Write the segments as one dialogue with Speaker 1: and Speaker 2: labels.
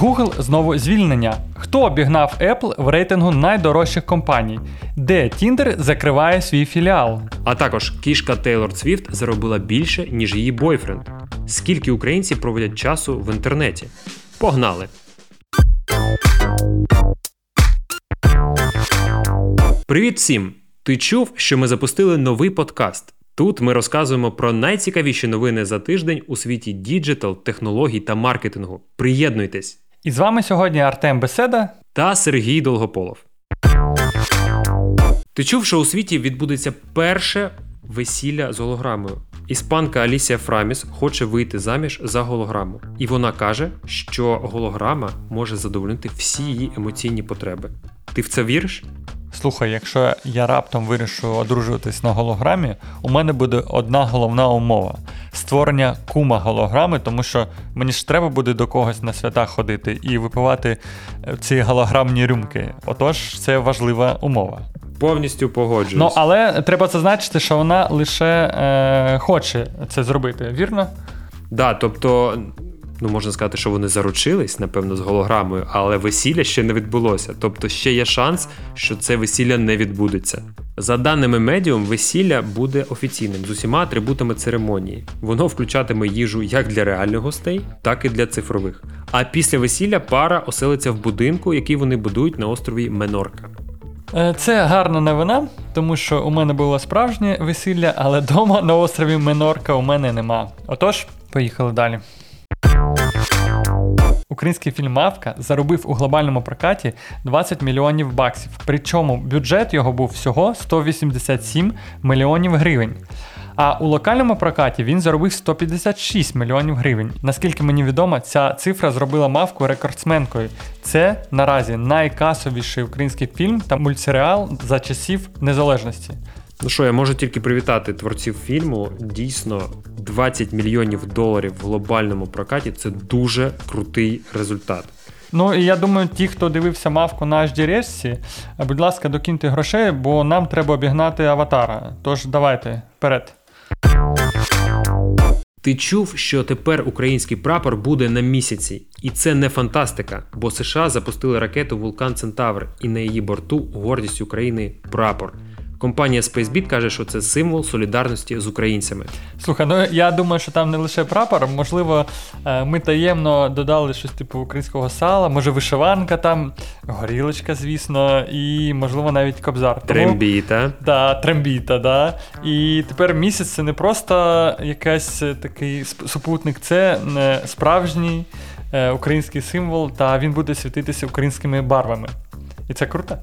Speaker 1: Google знову звільнення. Хто обігнав Apple в рейтингу найдорожчих компаній? Де Tinder закриває свій філіал?
Speaker 2: А також кішка Тейлор Свіфт заробила більше, ніж її бойфренд. Скільки українців проводять часу в інтернеті? Погнали! Привіт всім! Ти чув, що ми запустили новий подкаст. Тут ми розказуємо про найцікавіші новини за тиждень у світі діджитал, технологій та маркетингу. Приєднуйтесь!
Speaker 1: І з вами сьогодні Артем Беседа.
Speaker 2: Та Сергій Долгополов. Ти чув, що у світі відбудеться перше весілля з голограмою. Іспанка Алісія Фраміс хоче вийти заміж за голограму, і вона каже, що голограма може задовольнити всі її емоційні потреби. Ти в це віриш?
Speaker 1: Слухай, якщо я раптом вирішу одружуватись на голограмі, у мене буде одна головна умова створення кума голограми, тому що мені ж треба буде до когось на свята ходити і випивати е, ці голограмні рюмки. Отож, це важлива умова.
Speaker 2: Повністю погоджуюсь.
Speaker 1: Ну, але треба зазначити, що вона лише е, хоче це зробити, вірно?
Speaker 2: Да, тобто, ну можна сказати, що вони заручились, напевно, з голограмою, але весілля ще не відбулося. Тобто ще є шанс, що це весілля не відбудеться. За даними медіум, весілля буде офіційним з усіма атрибутами церемонії. Воно включатиме їжу як для реальних гостей, так і для цифрових. А після весілля пара оселиться в будинку, який вони будують на острові Менорка.
Speaker 1: Е, Це гарна новина, тому що у мене було справжнє весілля, але вдома на острові Менорка у мене нема. Отож, поїхали далі. Український фільм Мавка заробив у глобальному прокаті 20 мільйонів баксів. Причому бюджет його був всього 187 мільйонів гривень. А у локальному прокаті він заробив 156 мільйонів гривень. Наскільки мені відомо, ця цифра зробила мавку рекордсменкою. Це наразі найкасовіший український фільм та мультсеріал за часів незалежності.
Speaker 2: Ну що, я можу тільки привітати творців фільму. Дійсно, 20 мільйонів доларів в глобальному прокаті це дуже крутий результат.
Speaker 1: Ну і я думаю, ті, хто дивився мавку на HD решті, будь ласка, докиньте грошей, бо нам треба обігнати аватара. Тож давайте вперед.
Speaker 2: Ти чув, що тепер український прапор буде на місяці, і це не фантастика, бо США запустили ракету Вулкан Центавр, і на її борту гордість України прапор. Компанія SpaceBit каже, що це символ солідарності з українцями.
Speaker 1: Слухай, ну я думаю, що там не лише прапор, можливо, е, ми таємно додали щось типу українського сала, може вишиванка там, горілочка, звісно, і можливо навіть кобзар. Тому-
Speaker 2: Трембіта.
Speaker 1: Да, трембіта, да. І тепер місяць це не просто якийсь е, такий супутник, це е, справжній український символ, та він буде світитися українськими барвами. І це круто.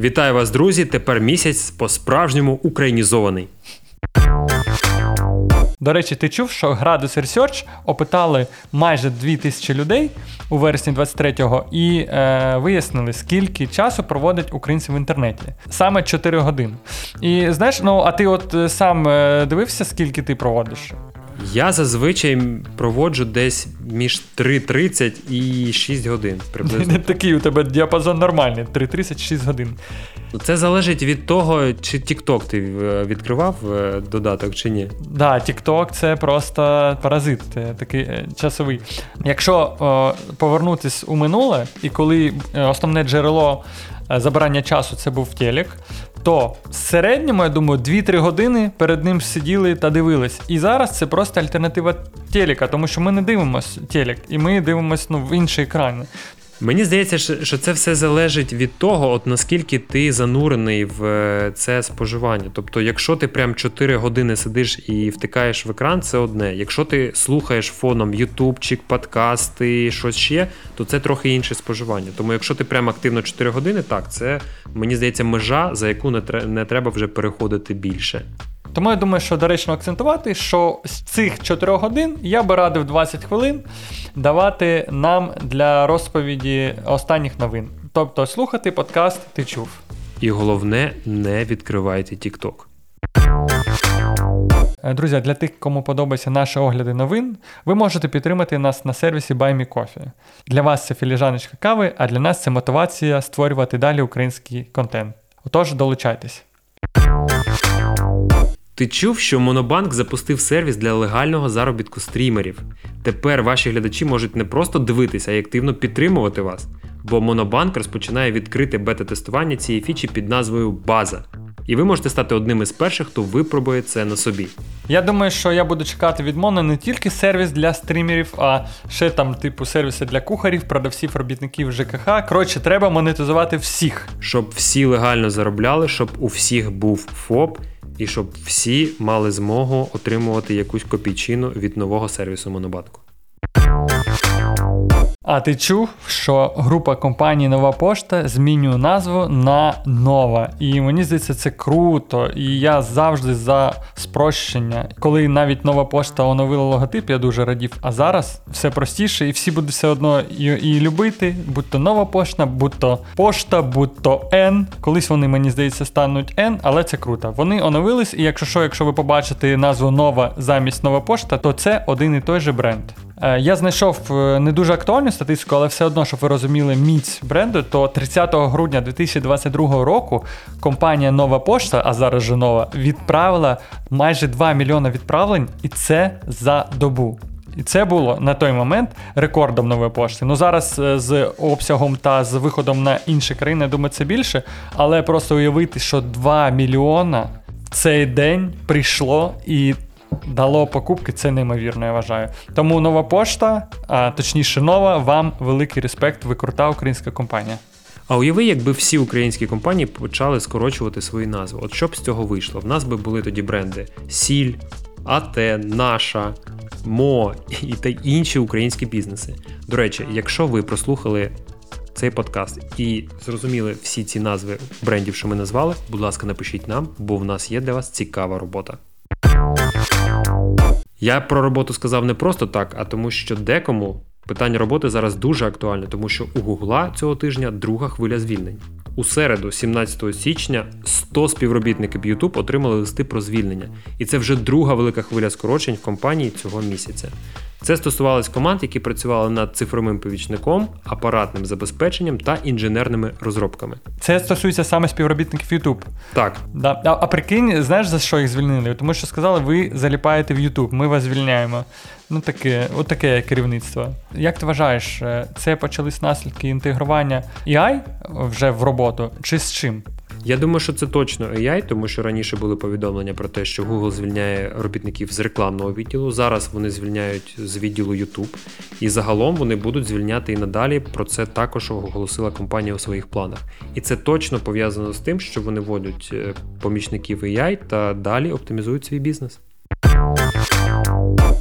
Speaker 2: Вітаю вас, друзі! Тепер місяць по-справжньому українізований.
Speaker 1: До речі, ти чув, що Gradus Research опитали майже 2000 людей у вересні 23-го і е, вияснили, скільки часу проводять українці в інтернеті. Саме 4 години. І знаєш, ну а ти от е, сам е, дивився, скільки ти проводиш?
Speaker 2: Я зазвичай проводжу десь між 3.30 і 6 годин приблизно.
Speaker 1: Такий у тебе діапазон нормальний, 3-36 годин.
Speaker 2: Це залежить від того, чи TikTok ти е, відкривав е, додаток чи ні.
Speaker 1: Да, TikTok це просто паразит, е, такий часовий. Якщо е, повернутись у минуле, і коли основне джерело забирання часу це був телек, то в середньому, я думаю, 2-3 години перед ним сиділи та дивились. І зараз це просто альтернатива телека, тому що ми не дивимося телек, і ми дивимося ну, в інші екрани.
Speaker 2: Мені здається, що це все залежить від того, от наскільки ти занурений в е, це споживання. Тобто, якщо ти прям 4 години сидиш і втикаєш в екран, це одне. Якщо ти слухаєш фоном ютубчик, подкасти, щось ще, то це трохи інше споживання. Тому якщо ти прям активно 4 години, так, це мені здається межа, за яку не треба вже переходити більше.
Speaker 1: Тому я думаю, що доречно акцентувати, що з цих 4 годин я би радив 20 хвилин давати нам для розповіді останніх новин. Тобто слухати подкаст ти чув.
Speaker 2: І головне, не відкривайте TikTok.
Speaker 1: Е, Друзі, для тих, кому подобаються наші огляди новин, ви можете підтримати нас на сервісі BuyMeCoffee. Для вас це філіжаночка кави, а для нас це мотивація створювати далі український контент. Отож, долучайтесь.
Speaker 2: Ти чув, що Монобанк запустив сервіс для легального заробітку стрімерів. Тепер ваші глядачі можуть не просто дивитися, а й активно підтримувати вас. Бо Монобанк розпочинає відкрите бета-тестування цієї фічі під назвою База. І ви можете стати одним із перших, хто випробує це на собі.
Speaker 1: Я думаю, що я буду чекати від Моно не тільки сервіс для стрімерів, а ще там, типу, сервіси для кухарів, продавців, робітників ЖКХ. Коротше, треба монетизувати всіх.
Speaker 2: Щоб всі легально заробляли, щоб у всіх був ФОП, і щоб всі мали змогу отримувати якусь копійчину від нового сервісу Монобанку.
Speaker 1: А ти чув, що група компаній Нова Пошта змінює назву на Нова. І мені здається, це круто. І я завжди за спрощення. Коли навіть нова пошта оновила логотип, я дуже радів. А зараз все простіше, і всі будуть все одно і любити, будь то нова пошта, будь то пошта, будь то N. Колись вони, мені здається, стануть N, але це круто. Вони оновились, і якщо що, якщо ви побачите назву нова замість нова пошта, то це один і той же бренд. Е, Я знайшов е, не дуже актуальну статистику, але все одно, щоб ви розуміли міць бренду, то 30 грудня 2022 року компанія Нова Пошта, а зараз же нова, відправила майже 2 мільйони відправлень, і це за добу. І це було на той момент рекордом нової пошти. Ну зараз е, з обсягом та з виходом на інші країни, я думаю, це більше. Але просто уявити, що 2 мільйона в цей день прийшло і дало покупки, це неймовірно, я вважаю. Тому нова пошта, а точніше, нова, вам великий респект, ви крута українська компанія.
Speaker 2: А уяви, якби всі українські компанії почали скорочувати свої назви. От що б з цього вийшло? В нас би були тоді бренди Сіль, АТ, Наша, Мо і та інші українські бізнеси. До речі, якщо ви прослухали цей подкаст і зрозуміли всі ці назви брендів, що ми назвали, будь ласка, напишіть нам, бо в нас є для вас цікава робота. Я про роботу сказав не просто так, а тому, що декому питання роботи зараз дуже актуальне, тому що у Гугла цього тижня друга хвиля звільнень. У середу, 17 січня, 100 співробітників YouTube отримали листи про звільнення, і це вже друга велика хвиля скорочень в компанії цього місяця. Це стосувалось команд, які працювали над цифровим повічником, апаратним забезпеченням та інженерними розробками.
Speaker 1: Це стосується саме співробітників YouTube.
Speaker 2: Так,
Speaker 1: Да. А, а прикинь, знаєш за що їх звільнили? Тому що сказали, ви заліпаєте в YouTube, ми вас звільняємо. Ну таке, от таке керівництво. Як ти вважаєш, е, це почались наслідки інтегрування AI вже в роботу, чи з чим?
Speaker 2: Я думаю, що це точно AI, тому що раніше були повідомлення про те, що Google звільняє робітників з рекламного відділу. Зараз вони звільняють з відділу YouTube. І загалом вони будуть звільняти і надалі. Про це також оголосила компанія у своїх планах. І це точно пов'язано з тим, що вони вводять е, помічників AI та далі оптимізують свій бізнес.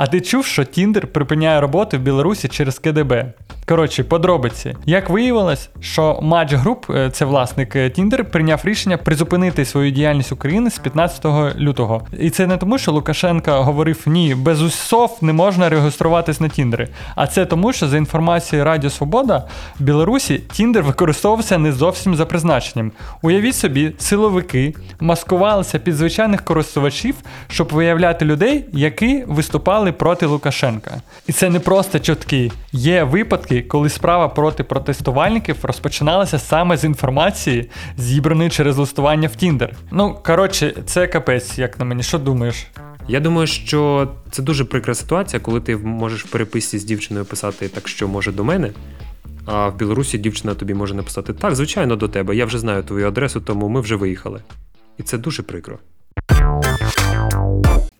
Speaker 1: А ти чув, що Тіндер припиняє роботу в Білорусі через КДБ? Коротше, подробиці. Як виявилось, що Match Group, е, це власник Tinder, прийняв рішення призупинити свою діяльність України з 15 лютого. І це не тому, що Лукашенко говорив ні, без усов не можна реєструватись на Тіндери. А це тому, що за інформацією Радіо Свобода в Білорусі Tinder використовувався не зовсім за призначенням. Уявіть собі, силовики маскувалися під звичайних користувачів, щоб виявляти людей, які виступали проти Лукашенка. І це не просто чутки. Є випадки, коли справа проти протестувальників розпочиналася саме з інформації, зібраної через листування в Тіндер. Ну, коротше, це капець, як на мені. Що думаєш?
Speaker 2: Я думаю, що це дуже прикра ситуація, коли ти можеш в переписці з дівчиною писати так, що може до мене. А в Білорусі дівчина тобі може написати так, звичайно, до тебе. Я вже знаю твою адресу, тому ми вже виїхали. І це дуже прикро.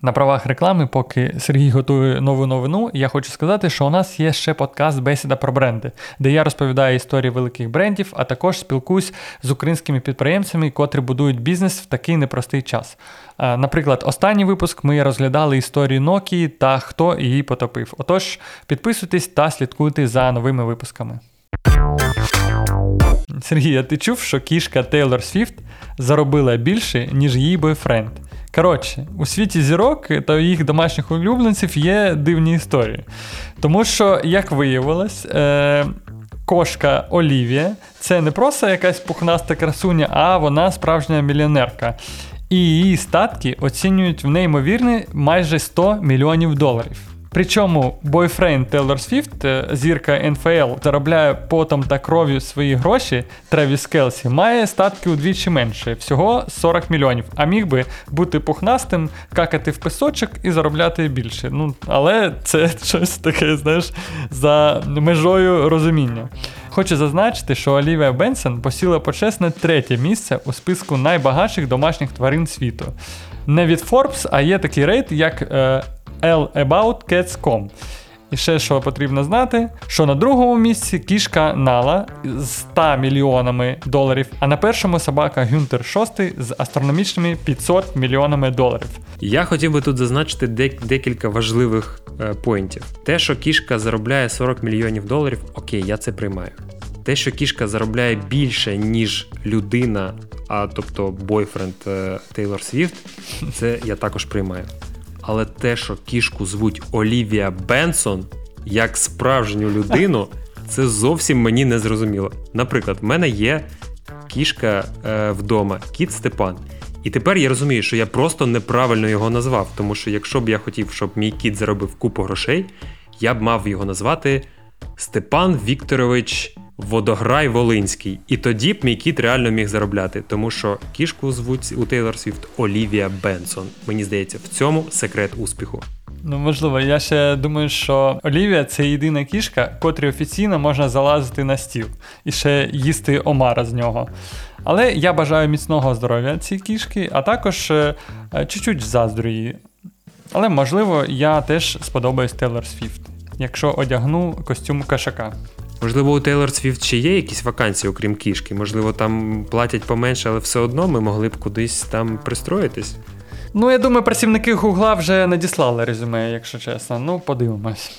Speaker 1: На правах реклами, поки Сергій готує нову новину, я хочу сказати, що у нас є ще подкаст Бесіда про бренди, де я розповідаю історії великих брендів, а також спілкуюсь з українськими підприємцями, котрі будують бізнес в такий непростий час. Наприклад, останній випуск ми розглядали історію Nokia та хто її потопив. Отож, підписуйтесь та слідкуйте за новими випусками. Сергій, а ти чув, що кішка Тейлор Свіфт заробила більше, ніж її бойфренд? Коротше, у світі зірок та їх домашніх улюбленців є дивні історії. Тому що, як виявилось, е- кошка Олівія це не просто якась пухнаста красуня, а вона справжня мільйонерка. І її статки оцінюють в неймовірні майже 100 мільйонів доларів. Причому бойфренд Тейлор Свіфт, зірка НФЛ, заробляє потом та кров'ю свої гроші. Тревіс Келсі має статки удвічі менше, всього 40 мільйонів, а міг би бути пухнастим, какати в песочок і заробляти більше. Ну, але це щось таке, знаєш, за межою розуміння. Хочу зазначити, що Олівія Бенсон посіла почесне третє місце у списку найбагатших домашніх тварин світу. Не від Forbes, а є такий рейд, як е, allaboutcats.com. І ще що потрібно знати, що на другому місці кішка Нала з 100 мільйонами доларів, а на першому собака Гюнтер VI з астрономічними 500 мільйонами доларів.
Speaker 2: Я хотів би тут зазначити дек- декілька важливих е, поінтів. Те, що кішка заробляє 40 мільйонів доларів, окей, я це приймаю. Те, що кішка заробляє більше, ніж людина, а тобто бойфренд е, Тейлор Свіфт, це я також приймаю. Але те, що кішку звуть Олівія Бенсон, як справжню людину, це зовсім мені не зрозуміло. Наприклад, в мене є кішка е, вдома, кіт Степан. І тепер я розумію, що я просто неправильно його назвав, тому що якщо б я хотів, щоб мій кіт заробив купу грошей, я б мав його назвати Степан Вікторович Водограй Волинський. І тоді б мій кіт реально міг заробляти, тому що кішку звуть у Тейлор Свіфт Олівія Бенсон. Мені здається, в цьому секрет успіху.
Speaker 1: Ну, можливо, я ще думаю, що Олівія це єдина кішка, котрій офіційно можна залазити на стіл і ще їсти омара з нього. Але я бажаю міцного здоров'я цій кішки, а також е, е, чуть-чуть заздрю. Але можливо, я теж сподобаюсь Тейлор Свіфт, якщо одягну костюм кошака.
Speaker 2: Можливо, у Тейлор Свіфт ще є якісь вакансії, окрім кішки. Можливо, там платять поменше, але все одно ми могли б кудись там пристроїтись.
Speaker 1: Ну, я думаю, працівники Гугла вже надіслали резюме, якщо чесно. Ну, подивимось.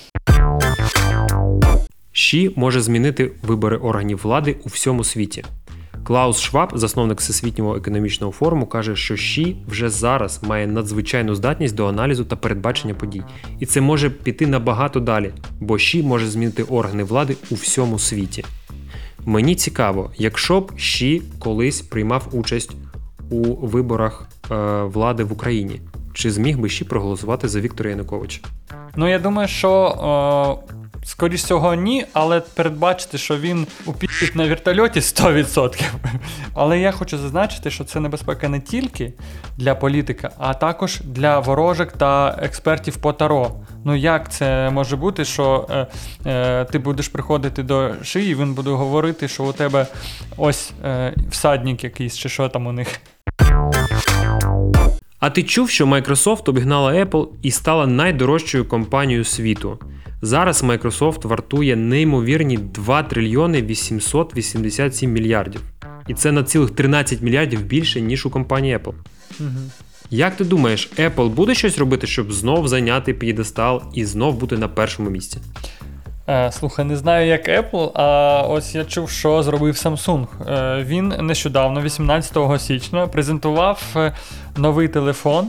Speaker 2: Ші може змінити вибори органів влади у всьому світі. Клаус Шваб, засновник Всесвітнього економічного форуму, каже, що Ші вже зараз має надзвичайну здатність до аналізу та передбачення подій. І це може піти набагато далі, бо Ші може змінити органи влади у всьому світі. Мені цікаво, якщо б Ші колись приймав участь у виборах е, влади в Україні, чи зміг би Ші проголосувати за Віктора Януковича?
Speaker 1: Ну, я думаю, що. Е... Скоріш всього, ні, але передбачити, що він упітить на вертольоті 100%. Але я хочу зазначити, що це небезпека не тільки для політика, а також для ворожок та експертів по таро. Ну як це може бути, що е, е, ти будеш приходити до шиї, він буде говорити, що у тебе ось е, всадник якийсь, чи що там у них.
Speaker 2: А ти чув, що Microsoft обігнала Apple і стала найдорожчою компанією світу? Зараз Microsoft вартує неймовірні 2 трильйони 887 мільярдів. І це на цілих 13 мільярдів більше, ніж у компанії Apple.
Speaker 1: Угу.
Speaker 2: Як ти думаєш, Apple буде щось робити, щоб знов зайняти п'єдестал і знов бути на першому місці?
Speaker 1: Е, слухай, не знаю, як Apple, а ось я чув, що зробив Samsung. Е, він нещодавно, 18 січня, презентував е, новий телефон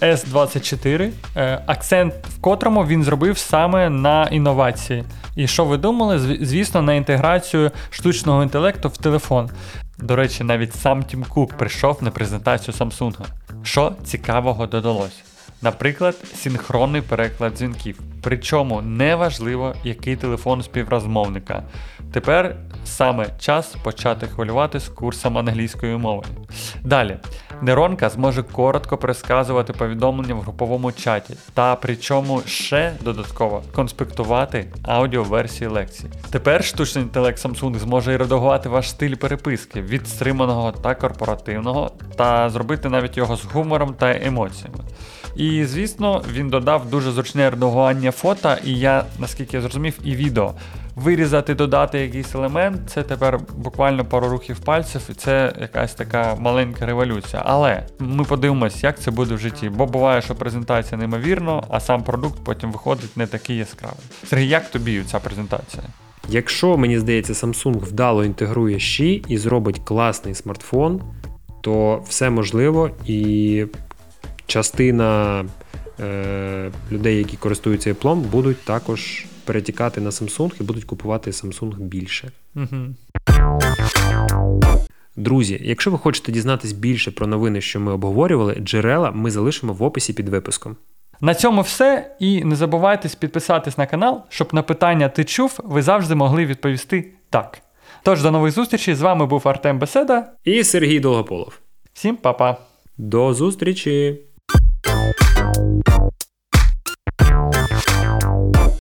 Speaker 1: S24, акцент в котрому він зробив саме на інновації. І що ви думали? Звісно, на інтеграцію штучного інтелекту в телефон. До речі, навіть сам Тім Кук прийшов на презентацію Samsung. Що цікавого додалось? Наприклад, синхронний переклад дзвінків. Причому неважливо, який телефон співрозмовника. Тепер саме час почати хвилювати з курсом англійської мови. Далі, нейронка зможе коротко пересказувати повідомлення в груповому чаті, та причому ще додатково конспектувати аудіоверсії лекцій. Тепер штучний інтелект Samsung зможе і редагувати ваш стиль переписки від стриманого та корпоративного, та зробити навіть його з гумором та емоціями. І звісно, він додав дуже зручне редагування фото, і я, наскільки я зрозумів, і відео. Вирізати, додати якийсь елемент, це тепер буквально пару рухів пальців, і це якась така маленька революція. Але ми подивимось, як це буде в житті. Бо буває, що презентація неймовірно, а сам продукт потім виходить не такий яскравий. Сергій, як тобі ця презентація?
Speaker 2: Якщо мені здається, Samsung вдало інтегрує Ші і зробить класний смартфон, то все можливо і частина е, людей, які користуються Apple, будуть також перетікати на Samsung і будуть купувати Samsung більше.
Speaker 1: Угу.
Speaker 2: Друзі, якщо ви хочете дізнатись більше про новини, що ми обговорювали, джерела ми залишимо в описі під випуском.
Speaker 1: На цьому все. І не забувайте підписатись на канал, щоб на питання ти чув, ви завжди могли відповісти так. Тож до нових зустрічей. З вами був Артем Беседа.
Speaker 2: І Сергій Долгополов.
Speaker 1: Всім па-па!
Speaker 2: До зустрічі!